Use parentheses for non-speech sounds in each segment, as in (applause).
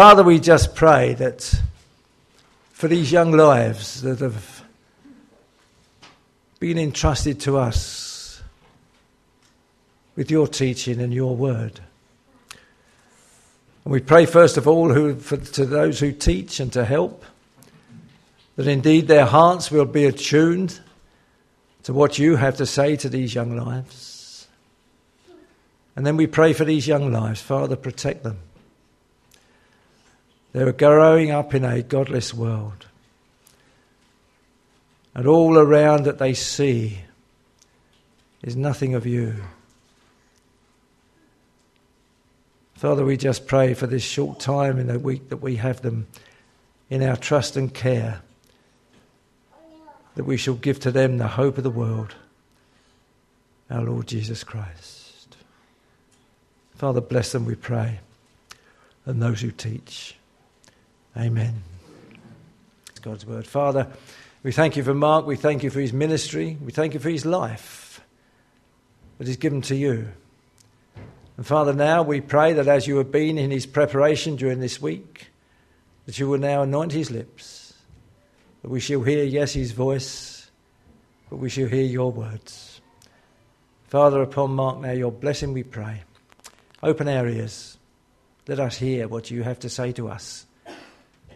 Father, we just pray that for these young lives that have been entrusted to us with your teaching and your word. And we pray, first of all, who, for, to those who teach and to help, that indeed their hearts will be attuned to what you have to say to these young lives. And then we pray for these young lives. Father, protect them. They're growing up in a godless world. And all around that they see is nothing of you. Father, we just pray for this short time in the week that we have them in our trust and care, that we shall give to them the hope of the world, our Lord Jesus Christ. Father, bless them, we pray, and those who teach. Amen. It's God's word. Father, we thank you for Mark. We thank you for his ministry. We thank you for his life that is given to you. And Father, now we pray that as you have been in his preparation during this week, that you will now anoint his lips, that we shall hear, yes, his voice, but we shall hear your words. Father, upon Mark now, your blessing we pray. Open our ears. Let us hear what you have to say to us,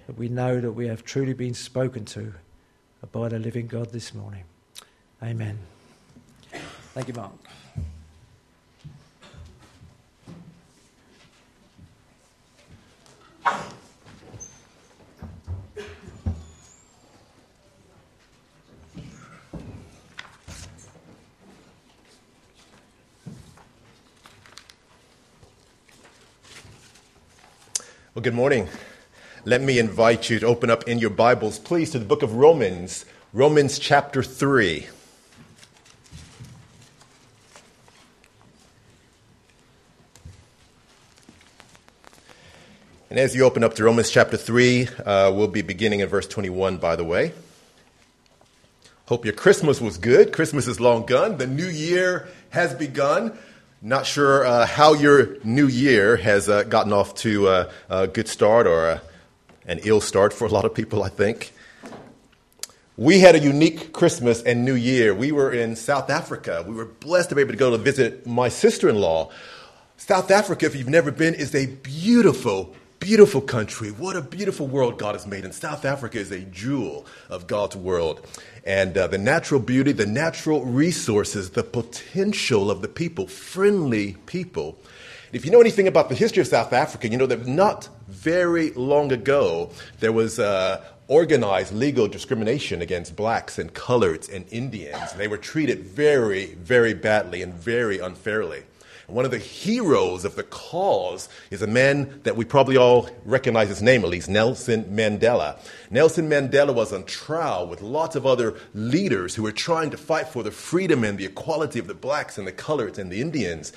that we know that we have truly been spoken to by the living God this morning. Amen. Thank you, Mark. Well, good morning. Let me invite you to open up in your Bibles, please, to the book of Romans, Romans chapter 3. And as you open up to Romans chapter 3, uh, we'll be beginning in verse 21, by the way. Hope your Christmas was good. Christmas is long gone. The new year has begun. Not sure uh, how your new year has uh, gotten off to uh, a good start or a, an ill start for a lot of people, I think. We had a unique Christmas and New Year. We were in South Africa. We were blessed to be able to go to visit my sister in law. South Africa, if you've never been, is a beautiful, beautiful country. What a beautiful world God has made. And South Africa is a jewel of God's world. And uh, the natural beauty, the natural resources, the potential of the people, friendly people. If you know anything about the history of South Africa, you know that not very long ago there was uh, organized legal discrimination against blacks and coloreds and Indians. They were treated very, very badly and very unfairly. One of the heroes of the cause is a man that we probably all recognize his name, at least Nelson Mandela. Nelson Mandela was on trial with lots of other leaders who were trying to fight for the freedom and the equality of the blacks and the coloreds and the Indians.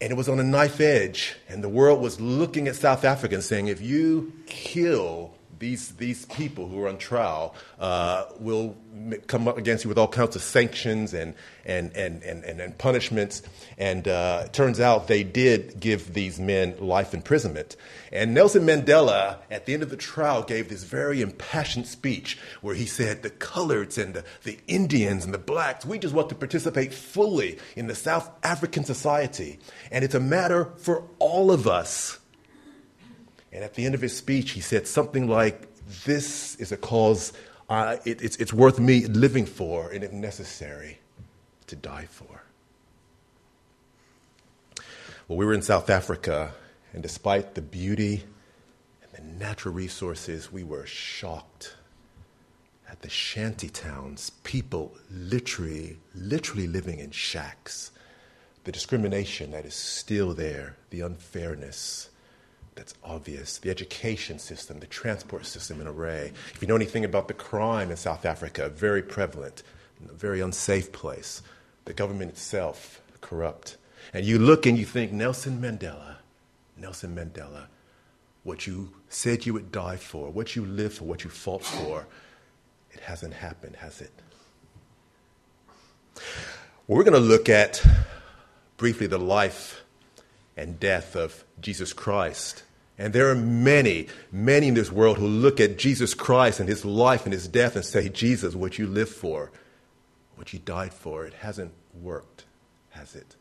And it was on a knife edge, and the world was looking at South Africa and saying, if you kill these, these people who are on trial uh, will come up against you with all kinds of sanctions and, and, and, and, and, punishments. And uh, turns out they did give these men life imprisonment. And Nelson Mandela, at the end of the trial, gave this very impassioned speech where he said, The coloreds and the, the Indians and the blacks, we just want to participate fully in the South African society. And it's a matter for all of us and at the end of his speech, he said something like, This is a cause it, it's, it's worth me living for, and if necessary, to die for. Well, we were in South Africa, and despite the beauty and the natural resources, we were shocked at the shanty towns, people literally, literally living in shacks, the discrimination that is still there, the unfairness that's obvious. The education system, the transport system in array. If you know anything about the crime in South Africa, very prevalent, a very unsafe place. The government itself, corrupt. And you look and you think, Nelson Mandela, Nelson Mandela, what you said you would die for, what you lived for, what you fought for, it hasn't happened, has it? Well, we're going to look at briefly the life and death of Jesus Christ And there are many, many in this world who look at Jesus Christ and his life and his death and say, Jesus, what you lived for, what you died for, it hasn't worked, has it?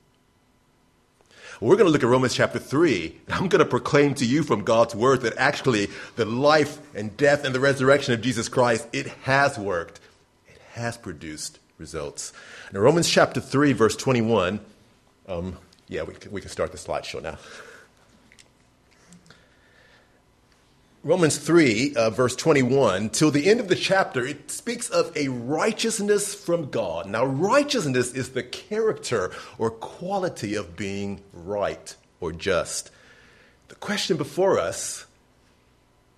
We're going to look at Romans chapter 3. And I'm going to proclaim to you from God's word that actually the life and death and the resurrection of Jesus Christ, it has worked. It has produced results. Now, Romans chapter 3, verse 21. Um, yeah, we we can start the slideshow now. Romans 3, uh, verse 21, till the end of the chapter, it speaks of a righteousness from God. Now, righteousness is the character or quality of being right or just. The question before us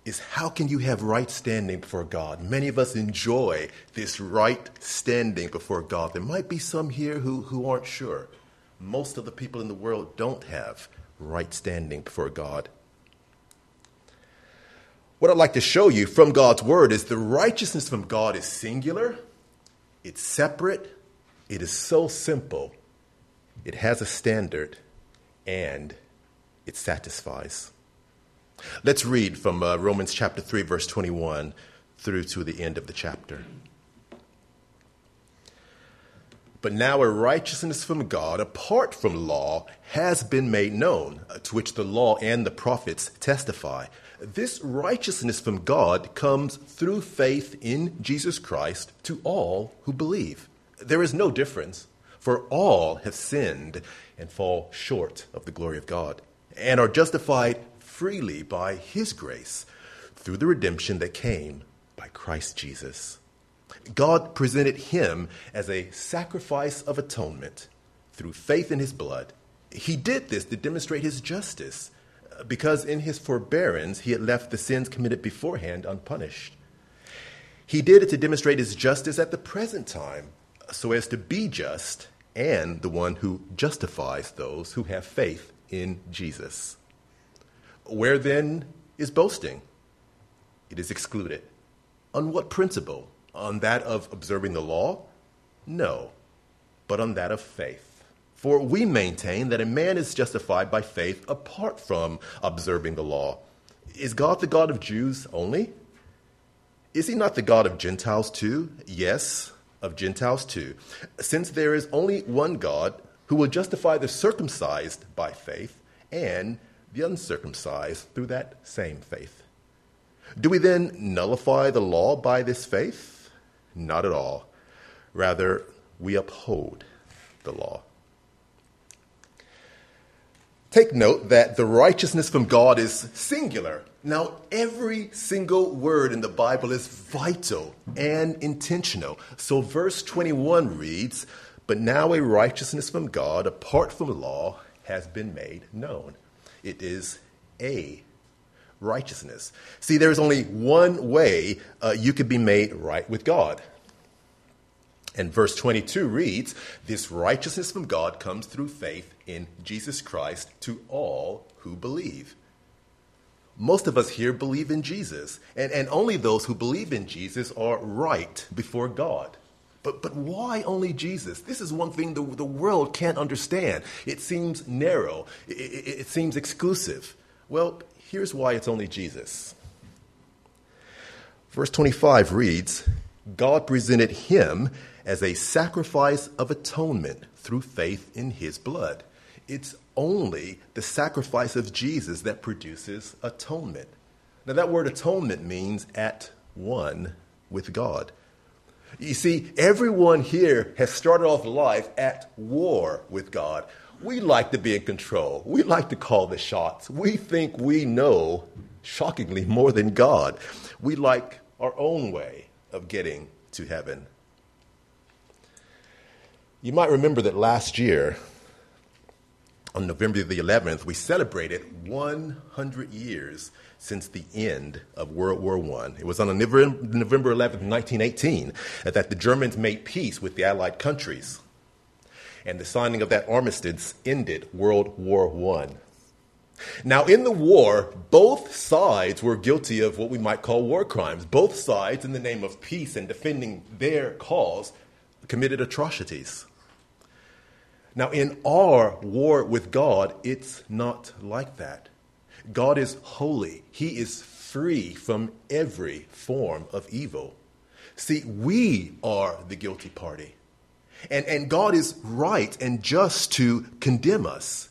is how can you have right standing before God? Many of us enjoy this right standing before God. There might be some here who, who aren't sure. Most of the people in the world don't have right standing before God. What I'd like to show you from God's word is the righteousness from God is singular, it's separate, it is so simple, it has a standard, and it satisfies. Let's read from uh, Romans chapter 3, verse 21 through to the end of the chapter. But now a righteousness from God apart from law has been made known, to which the law and the prophets testify. This righteousness from God comes through faith in Jesus Christ to all who believe. There is no difference, for all have sinned and fall short of the glory of God, and are justified freely by His grace through the redemption that came by Christ Jesus. God presented Him as a sacrifice of atonement through faith in His blood. He did this to demonstrate His justice because in his forbearance he had left the sins committed beforehand unpunished. He did it to demonstrate his justice at the present time, so as to be just and the one who justifies those who have faith in Jesus. Where then is boasting? It is excluded. On what principle? On that of observing the law? No, but on that of faith. For we maintain that a man is justified by faith apart from observing the law. Is God the God of Jews only? Is he not the God of Gentiles too? Yes, of Gentiles too. Since there is only one God who will justify the circumcised by faith and the uncircumcised through that same faith. Do we then nullify the law by this faith? Not at all. Rather, we uphold the law. Take note that the righteousness from God is singular. Now, every single word in the Bible is vital and intentional. So, verse 21 reads, But now a righteousness from God, apart from the law, has been made known. It is a righteousness. See, there's only one way uh, you could be made right with God. And verse 22 reads, This righteousness from God comes through faith in Jesus Christ to all who believe. Most of us here believe in Jesus, and, and only those who believe in Jesus are right before God. But, but why only Jesus? This is one thing the, the world can't understand. It seems narrow, it, it, it seems exclusive. Well, here's why it's only Jesus. Verse 25 reads God presented him as a sacrifice of atonement through faith in his blood. It's only the sacrifice of Jesus that produces atonement. Now, that word atonement means at one with God. You see, everyone here has started off life at war with God. We like to be in control. We like to call the shots. We think we know, shockingly, more than God. We like our own way of getting to heaven. You might remember that last year, on November the 11th, we celebrated 100 years since the end of World War I. It was on November 11th, 1918, that the Germans made peace with the Allied countries. And the signing of that armistice ended World War I. Now, in the war, both sides were guilty of what we might call war crimes. Both sides, in the name of peace and defending their cause, committed atrocities. Now, in our war with God, it's not like that. God is holy. He is free from every form of evil. See, we are the guilty party. And, and God is right and just to condemn us.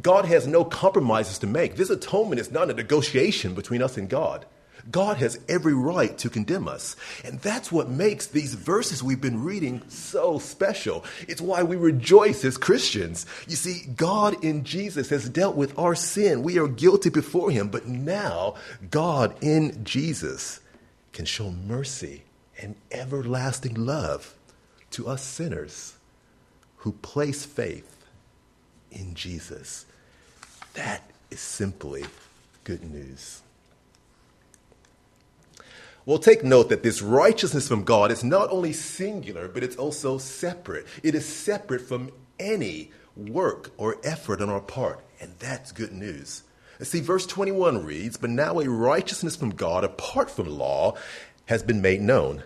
God has no compromises to make. This atonement is not a negotiation between us and God. God has every right to condemn us. And that's what makes these verses we've been reading so special. It's why we rejoice as Christians. You see, God in Jesus has dealt with our sin. We are guilty before Him, but now God in Jesus can show mercy and everlasting love to us sinners who place faith in Jesus. That is simply good news. Well, take note that this righteousness from God is not only singular, but it's also separate. It is separate from any work or effort on our part, and that's good news. See, verse 21 reads, But now a righteousness from God apart from law has been made known.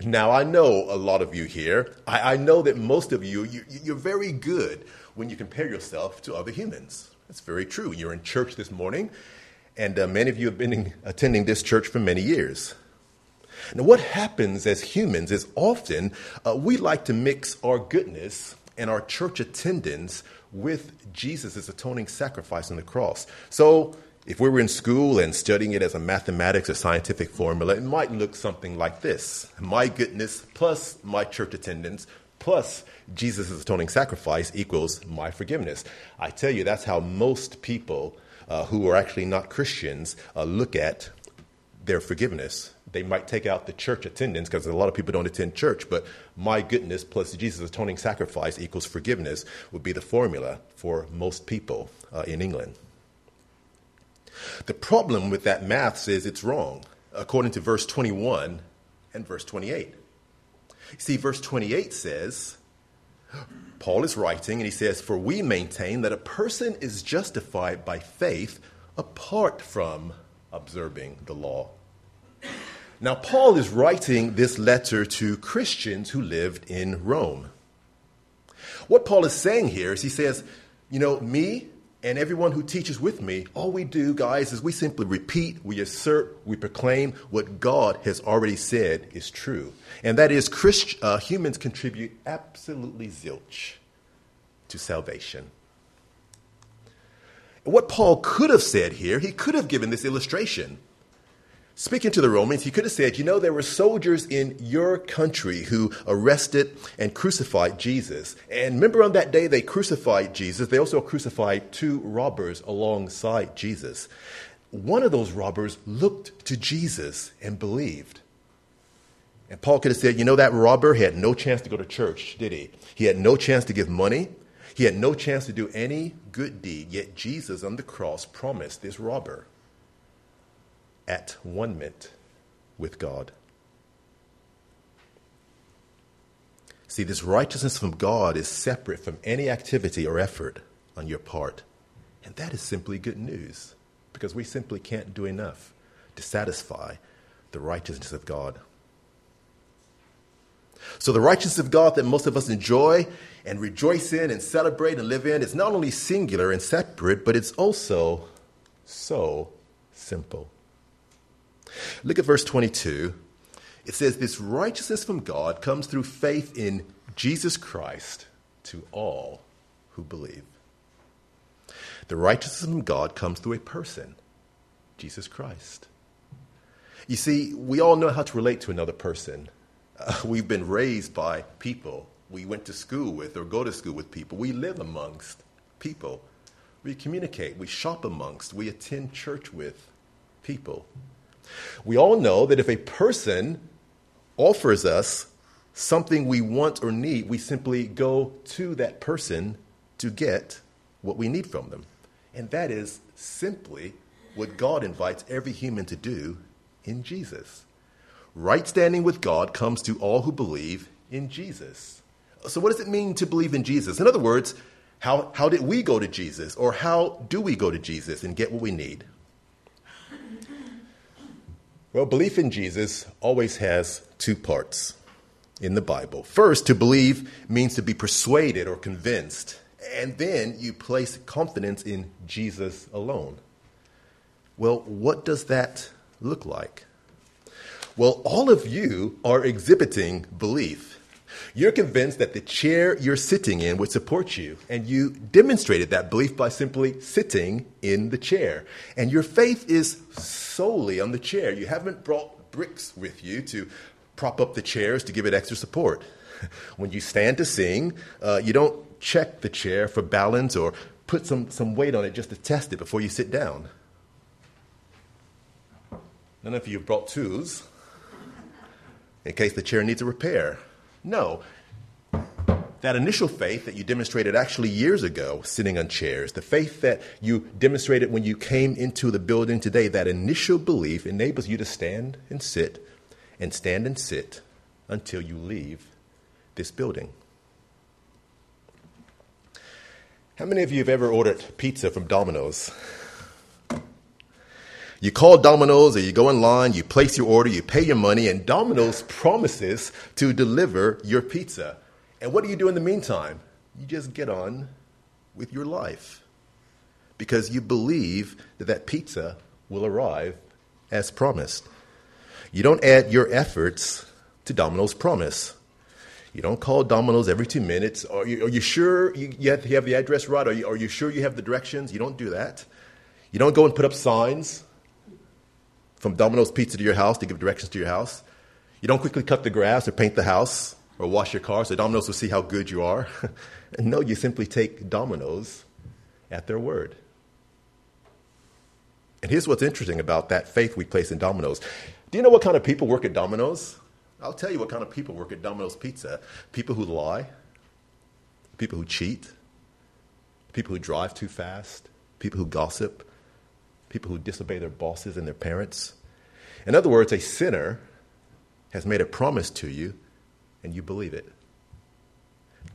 Now, I know a lot of you here. I, I know that most of you, you, you're very good when you compare yourself to other humans. That's very true. You're in church this morning, and uh, many of you have been in, attending this church for many years. Now, what happens as humans is often uh, we like to mix our goodness and our church attendance with Jesus' atoning sacrifice on the cross. So, if we were in school and studying it as a mathematics or scientific formula, it might look something like this My goodness plus my church attendance plus Jesus' atoning sacrifice equals my forgiveness. I tell you, that's how most people uh, who are actually not Christians uh, look at their forgiveness. They might take out the church attendance because a lot of people don't attend church, but my goodness plus Jesus' atoning sacrifice equals forgiveness would be the formula for most people uh, in England. The problem with that math is it's wrong, according to verse 21 and verse 28. See, verse 28 says, Paul is writing, and he says, For we maintain that a person is justified by faith apart from observing the law. Now, Paul is writing this letter to Christians who lived in Rome. What Paul is saying here is he says, You know, me and everyone who teaches with me, all we do, guys, is we simply repeat, we assert, we proclaim what God has already said is true. And that is, Christ, uh, humans contribute absolutely zilch to salvation. What Paul could have said here, he could have given this illustration. Speaking to the Romans, he could have said, You know, there were soldiers in your country who arrested and crucified Jesus. And remember on that day they crucified Jesus, they also crucified two robbers alongside Jesus. One of those robbers looked to Jesus and believed. And Paul could have said, You know, that robber had no chance to go to church, did he? He had no chance to give money. He had no chance to do any good deed, yet Jesus on the cross promised this robber atonement with God. See, this righteousness from God is separate from any activity or effort on your part. And that is simply good news because we simply can't do enough to satisfy the righteousness of God. So, the righteousness of God that most of us enjoy and rejoice in and celebrate and live in is not only singular and separate, but it's also so simple. Look at verse 22. It says, This righteousness from God comes through faith in Jesus Christ to all who believe. The righteousness from God comes through a person, Jesus Christ. You see, we all know how to relate to another person. Uh, (laughs) we've been raised by people we went to school with or go to school with people. We live amongst people. We communicate. We shop amongst. We attend church with people. We all know that if a person offers us something we want or need, we simply go to that person to get what we need from them. And that is simply what God invites every human to do in Jesus. Right standing with God comes to all who believe in Jesus. So, what does it mean to believe in Jesus? In other words, how, how did we go to Jesus? Or how do we go to Jesus and get what we need? Well, belief in Jesus always has two parts in the Bible. First, to believe means to be persuaded or convinced, and then you place confidence in Jesus alone. Well, what does that look like? Well, all of you are exhibiting belief. You're convinced that the chair you're sitting in would support you, and you demonstrated that belief by simply sitting in the chair. And your faith is solely on the chair. You haven't brought bricks with you to prop up the chairs to give it extra support. (laughs) When you stand to sing, uh, you don't check the chair for balance or put some, some weight on it just to test it before you sit down. None of you have brought tools in case the chair needs a repair. No. That initial faith that you demonstrated actually years ago, sitting on chairs, the faith that you demonstrated when you came into the building today, that initial belief enables you to stand and sit and stand and sit until you leave this building. How many of you have ever ordered pizza from Domino's? You call Domino's or you go online, you place your order, you pay your money, and Domino's promises to deliver your pizza. And what do you do in the meantime? You just get on with your life because you believe that that pizza will arrive as promised. You don't add your efforts to Domino's promise. You don't call Domino's every two minutes. Are you, are you sure you, you, have, you have the address right? Are you, are you sure you have the directions? You don't do that. You don't go and put up signs from Domino's Pizza to your house to give directions to your house. You don't quickly cut the grass or paint the house or wash your car so Domino's will see how good you are. (laughs) no, you simply take Domino's at their word. And here's what's interesting about that faith we place in Domino's. Do you know what kind of people work at Domino's? I'll tell you what kind of people work at Domino's Pizza. People who lie, people who cheat, people who drive too fast, people who gossip, people who disobey their bosses and their parents. In other words, a sinner has made a promise to you and you believe it.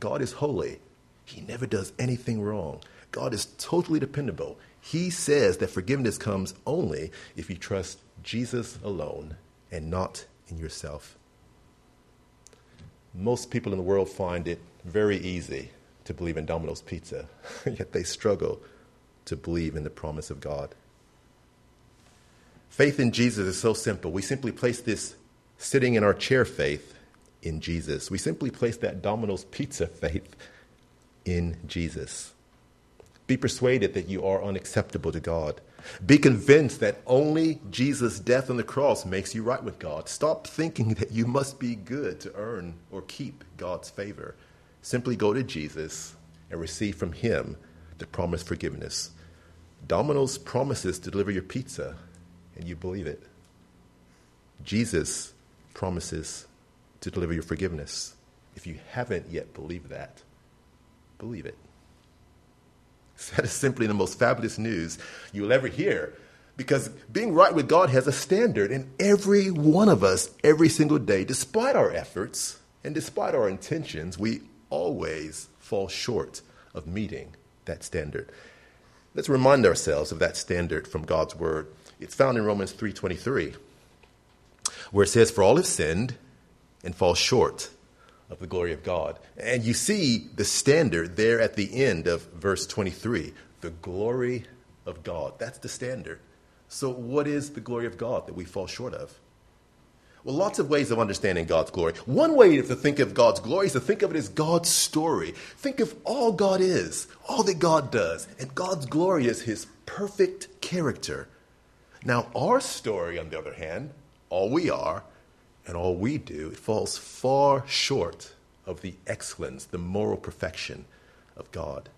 God is holy. He never does anything wrong. God is totally dependable. He says that forgiveness comes only if you trust Jesus alone and not in yourself. Most people in the world find it very easy to believe in Domino's Pizza, (laughs) yet they struggle to believe in the promise of God. Faith in Jesus is so simple. We simply place this sitting in our chair faith in Jesus. We simply place that Domino's pizza faith in Jesus. Be persuaded that you are unacceptable to God. Be convinced that only Jesus' death on the cross makes you right with God. Stop thinking that you must be good to earn or keep God's favor. Simply go to Jesus and receive from Him the promised forgiveness. Domino's promises to deliver your pizza and you believe it. Jesus promises to deliver your forgiveness. If you haven't yet believed that, believe it. (laughs) That is simply the most fabulous news you'll ever hear. Because being right with God has a standard, and every one of us, every single day, despite our efforts and despite our intentions, we always fall short of meeting that standard. Let's remind ourselves of that standard from God's word. It's found in Romans 3:23, where it says, "For all have sinned and fall short of the glory of God." And you see the standard there at the end of verse 23, the glory of God. That's the standard. So what is the glory of God that we fall short of? Well, lots of ways of understanding God's glory. One way to think of God's glory is to think of it as God's story. Think of all God is, all that God does, and God's glory is his perfect character. Now, our story, on the other hand, all we are and all we do, it falls far short of the excellence, the moral perfection of God.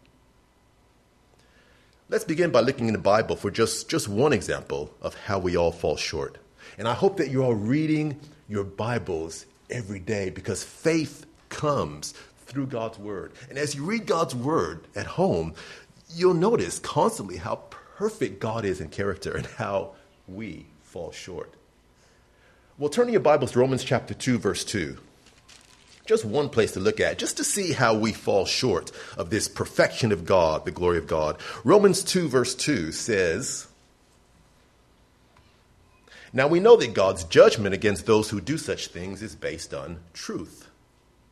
Let's begin by looking in the Bible for just, just one example of how we all fall short. And I hope that you're reading your Bibles every day because faith comes through God's Word. And as you read God's Word at home, you'll notice constantly how perfect God is in character and how we fall short. Well, turn to your Bibles to Romans chapter 2, verse 2. Just one place to look at, just to see how we fall short of this perfection of God, the glory of God. Romans 2, verse 2 says, Now we know that God's judgment against those who do such things is based on truth.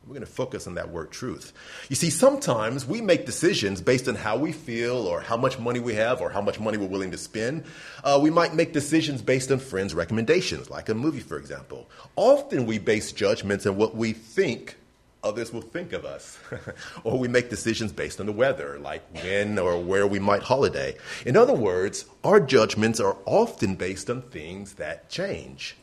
We're going to focus on that word truth. You see, sometimes we make decisions based on how we feel or how much money we have or how much money we're willing to spend. Uh, we might make decisions based on friends' recommendations, like a movie, for example. Often we base judgments on what we think others will think of us. (laughs) or we make decisions based on the weather, like when or where we might holiday. In other words, our judgments are often based on things that change.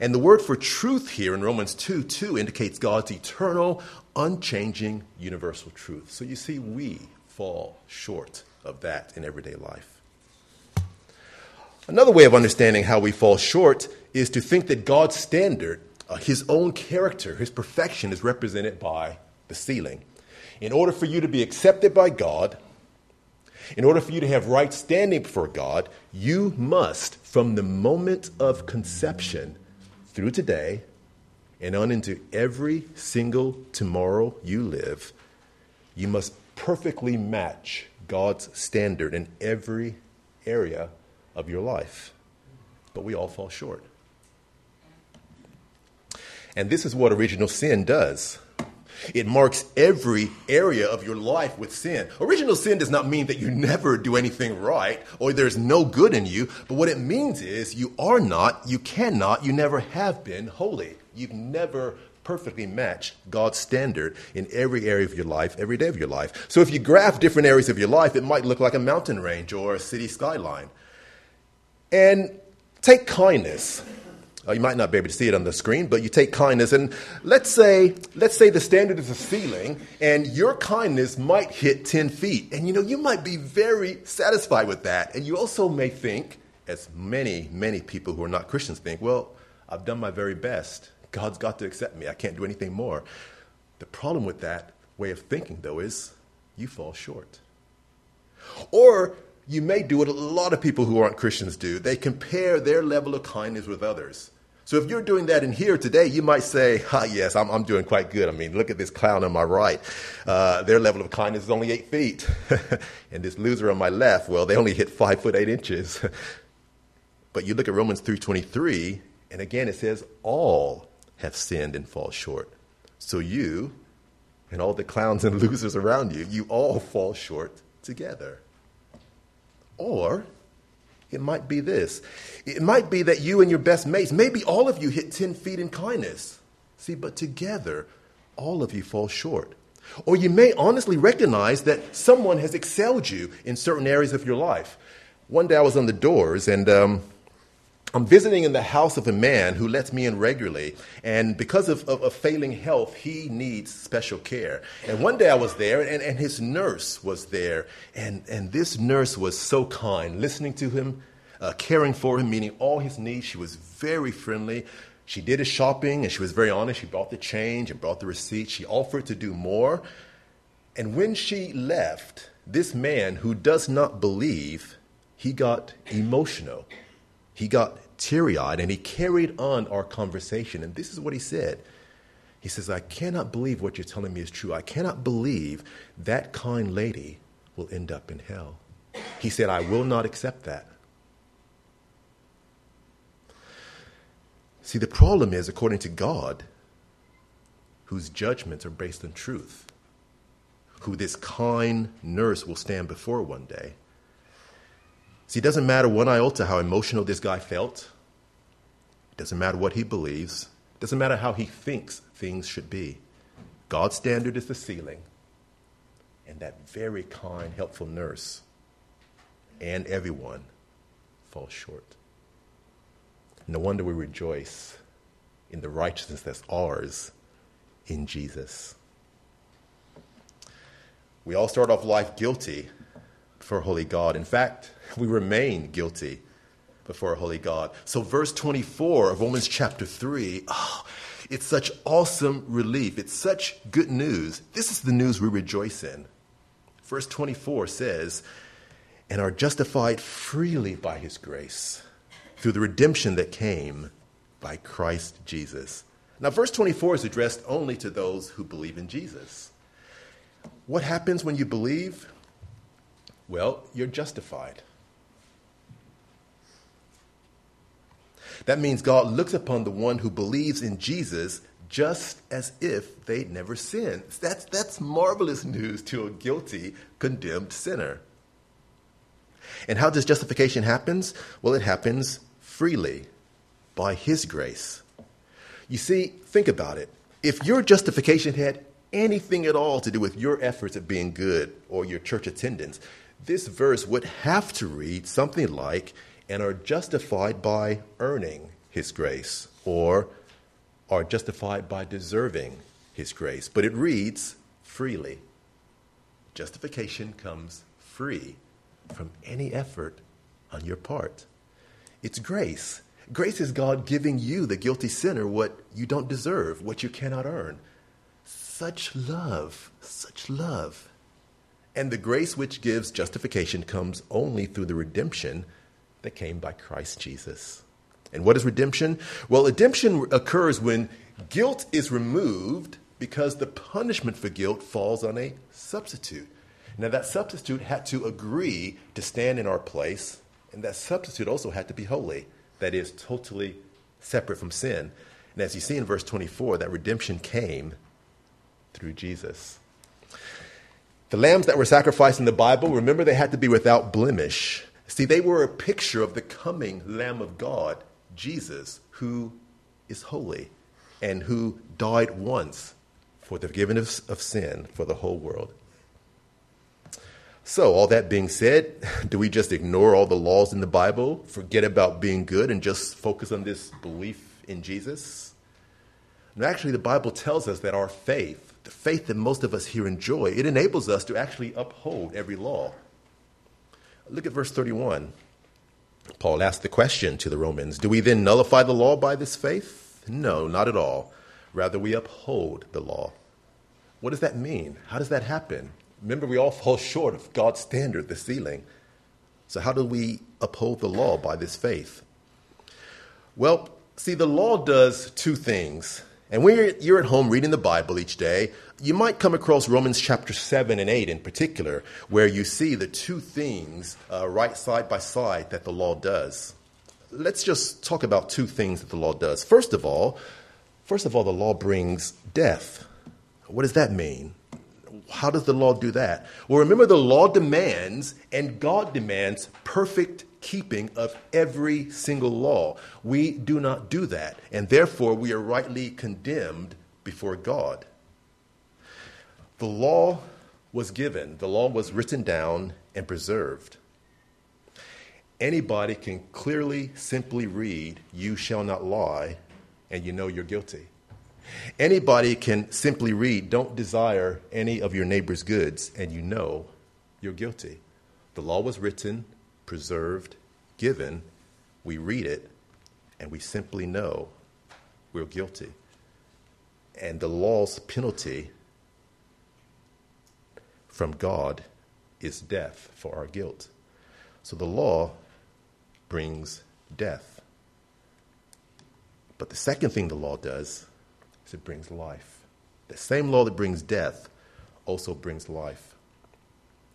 And the word for truth here in Romans 2 2 indicates God's eternal, unchanging, universal truth. So you see, we fall short of that in everyday life. Another way of understanding how we fall short is to think that God's standard, uh, his own character, his perfection, is represented by the ceiling. In order for you to be accepted by God, in order for you to have right standing before God, you must, from the moment of conception, through today and on into every single tomorrow you live, you must perfectly match God's standard in every area of your life. But we all fall short. And this is what original sin does. It marks every area of your life with sin. Original sin does not mean that you never do anything right or there's no good in you, but what it means is you are not, you cannot, you never have been holy. You've never perfectly matched God's standard in every area of your life, every day of your life. So if you graph different areas of your life, it might look like a mountain range or a city skyline. And take kindness. Uh, you might not be able to see it on the screen, but you take kindness, and let's say, let's say the standard is a ceiling, and your kindness might hit 10 feet. And you know, you might be very satisfied with that. And you also may think, as many, many people who are not Christians think, well, I've done my very best. God's got to accept me. I can't do anything more. The problem with that way of thinking, though, is you fall short. Or you may do what a lot of people who aren't Christians do. They compare their level of kindness with others. So if you're doing that in here today, you might say, ah, yes, I'm, I'm doing quite good. I mean, look at this clown on my right. Uh, their level of kindness is only eight feet. (laughs) and this loser on my left, well, they only hit five foot eight inches. (laughs) but you look at Romans 3.23, and again it says, all have sinned and fall short. So you and all the clowns and (laughs) losers around you, you all fall short together. Or it might be this. It might be that you and your best mates, maybe all of you hit 10 feet in kindness. See, but together, all of you fall short. Or you may honestly recognize that someone has excelled you in certain areas of your life. One day I was on the doors and um, I'm visiting in the house of a man who lets me in regularly, and because of, of, of, failing health, he needs special care. And one day I was there, and, and his nurse was there, and, and this nurse was so kind, listening to him, uh, caring for him, meeting all his needs. She was very friendly. She did his shopping, and she was very honest. She brought the change and brought the receipt. She offered to do more. And when she left, this man who does not believe, he got emotional he got teary eyed and he carried on our conversation. And this is what he said He says, I cannot believe what you're telling me is true. I cannot believe that kind lady will end up in hell. He said, I will not accept that. See, the problem is, according to God, whose judgments are based on truth, who this kind nurse will stand before one day See, it doesn't matter one iota how emotional this guy felt. It doesn't matter what he believes. It doesn't matter how he thinks things should be. God's standard is the ceiling. And that very kind, helpful nurse and everyone fall short. No wonder we rejoice in the righteousness that's ours in Jesus. We all start off life guilty before a holy God. In fact, we remain guilty before a holy God. So, verse 24 of Romans chapter 3, oh, it's such awesome relief. It's such good news. This is the news we rejoice in. Verse 24 says, and are justified freely by his grace through the redemption that came by Christ Jesus. Now, verse 24 is addressed only to those who believe in Jesus. What happens when you believe? Well, you're justified. That means God looks upon the one who believes in Jesus just as if they'd never sinned. That's, that's marvelous news to a guilty, condemned sinner. And how does justification happen? Well, it happens freely by His grace. You see, think about it. If your justification had anything at all to do with your efforts at being good or your church attendance, this verse would have to read something like, and are justified by earning His grace, or are justified by deserving His grace. But it reads freely. Justification comes free from any effort on your part. It's grace. Grace is God giving you, the guilty sinner, what you don't deserve, what you cannot earn. Such love, such love. And the grace which gives justification comes only through the redemption that came by Christ Jesus. And what is redemption? Well, redemption occurs when guilt is removed because the punishment for guilt falls on a substitute. Now, that substitute had to agree to stand in our place, and that substitute also had to be holy, that is, totally separate from sin. And as you see in verse 24, that redemption came through Jesus. The lambs that were sacrificed in the Bible, remember, they had to be without blemish. See, they were a picture of the coming Lamb of God, Jesus, who is holy and who died once for the forgiveness of sin for the whole world. So, all that being said, (laughs) do we just ignore all the laws in the Bible, forget about being good, and just focus on this belief in Jesus? And actually, the Bible tells us that our faith, the faith that most of us here enjoy, it enables us to actually uphold every law. Look at verse 31. Paul asked the question to the Romans Do we then nullify the law by this faith? No, not at all. Rather, we uphold the law. What does that mean? How does that happen? Remember, we all (laughs) fall short of God's standard, the ceiling. So, how do we uphold the law by this faith? Well, see, the law does two things. And when you're at home reading the Bible each day, you might come across Romans chapter 7 and 8 in particular, where you see the two things uh, right side by side that the law does. Let's just talk about two things that the law does. First of all, first of all, the law brings death. What does that mean? How does the law do that? Well, remember, the law demands, and God demands, perfect keeping of every single law. We do not do that, and therefore we are rightly condemned before God. The law was given, the law was written down and preserved. Anybody can clearly, simply read, You shall not lie, and you know you're guilty. Anybody can simply read, Don't desire any of your neighbor's goods, and you know you're guilty. The law was written, preserved, given. We read it, and we simply know we're guilty. And the law's penalty from God is death for our guilt. So the law brings death. But the second thing the law does is it brings life. The same law that brings death also brings life.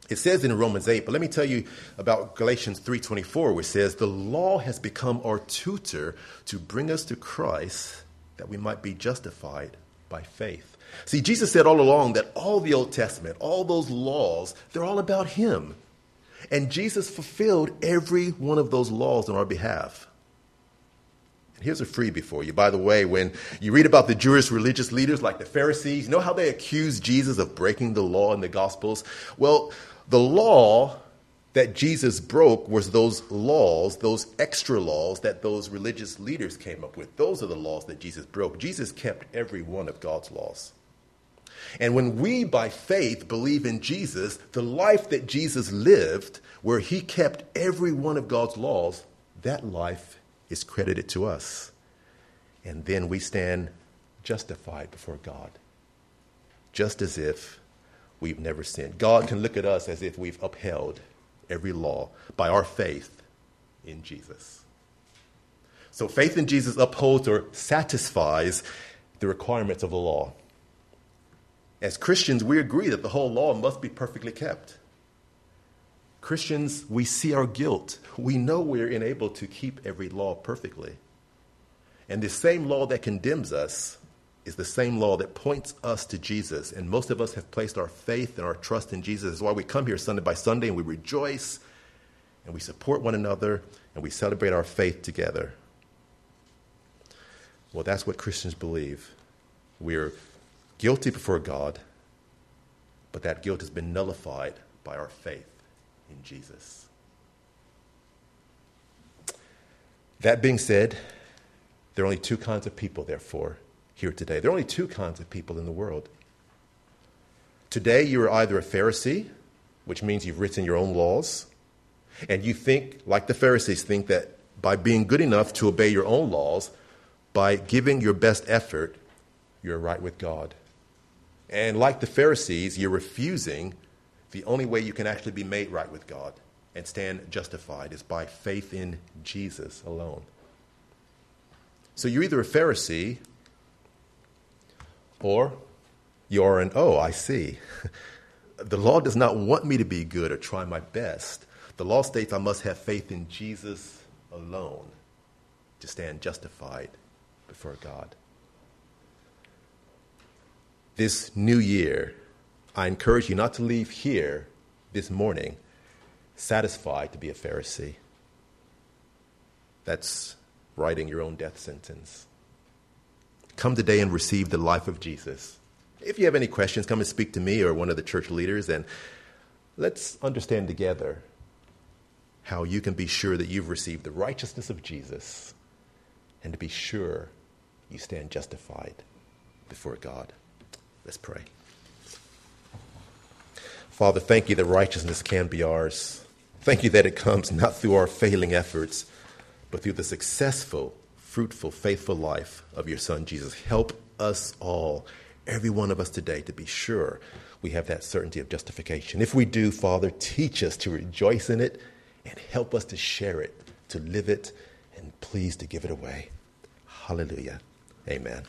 It says in Romans 8, but let me tell you about Galatians 3:24 which says the law has become our tutor to bring us to Christ that we might be justified by faith. See, Jesus said all along that all the Old Testament, all those laws, they're all about him. And Jesus fulfilled every one of those laws on our behalf. And here's a freebie for you. By the way, when you read about the Jewish religious leaders like the Pharisees, you know how they accused Jesus of breaking the law in the Gospels? Well, the law that Jesus broke was those laws, those extra laws that those religious leaders came up with. Those are the laws that Jesus broke. Jesus kept every one of God's laws. And when we, by faith, believe in Jesus, the life that Jesus lived, where he kept every one of God's laws, that life is credited to us. And then we stand justified before God, just as if we've never sinned. God can look at us as if we've upheld every law by our faith in Jesus. So faith in Jesus upholds or satisfies the requirements of the law. As Christians, we agree that the whole law must be perfectly kept. Christians, we see our guilt. We know we're unable to keep every law perfectly. And the same law that condemns us is the same law that points us to Jesus. And most of us have placed our faith and our trust in Jesus. That's why we come here Sunday by Sunday and we rejoice and we support one another and we celebrate our faith together. Well, that's what Christians believe. We're guilty before God, but that guilt has been nullified by our faith in Jesus. That being said, there are only two kinds of people, therefore, here today. There are only two kinds of people in the world. Today, you are either a Pharisee, which means you've written your own laws, and you think, like the Pharisees, think that by being good enough to obey your own laws, by giving your best effort, you're right with God. And like the Pharisees, you're refusing the only way you can actually be made right with God and stand justified is by faith in Jesus alone. So you're either a Pharisee or you are an, oh, I see. (laughs) the law does not want me to be good or try my best. The law states I must have faith in Jesus alone to stand justified before God. This new year, I encourage you not to leave here this morning satisfied to be a Pharisee. That's writing your own death sentence. Come today and receive the life of Jesus. If you have any questions, come and speak to me or one of the church leaders, and let's understand together how you can be sure that you've received the righteousness of Jesus and to be sure you stand justified before God. Let's pray. Father, thank you that righteousness can be ours. Thank you that it comes not through our failing efforts, but through the successful, fruitful, faithful life of your Son, Jesus. Help us all, every one of us today, to be sure we have that certainty of justification. If we do, Father, teach us to rejoice in it and help us to share it, to live it, and please to give it away. Hallelujah. Amen.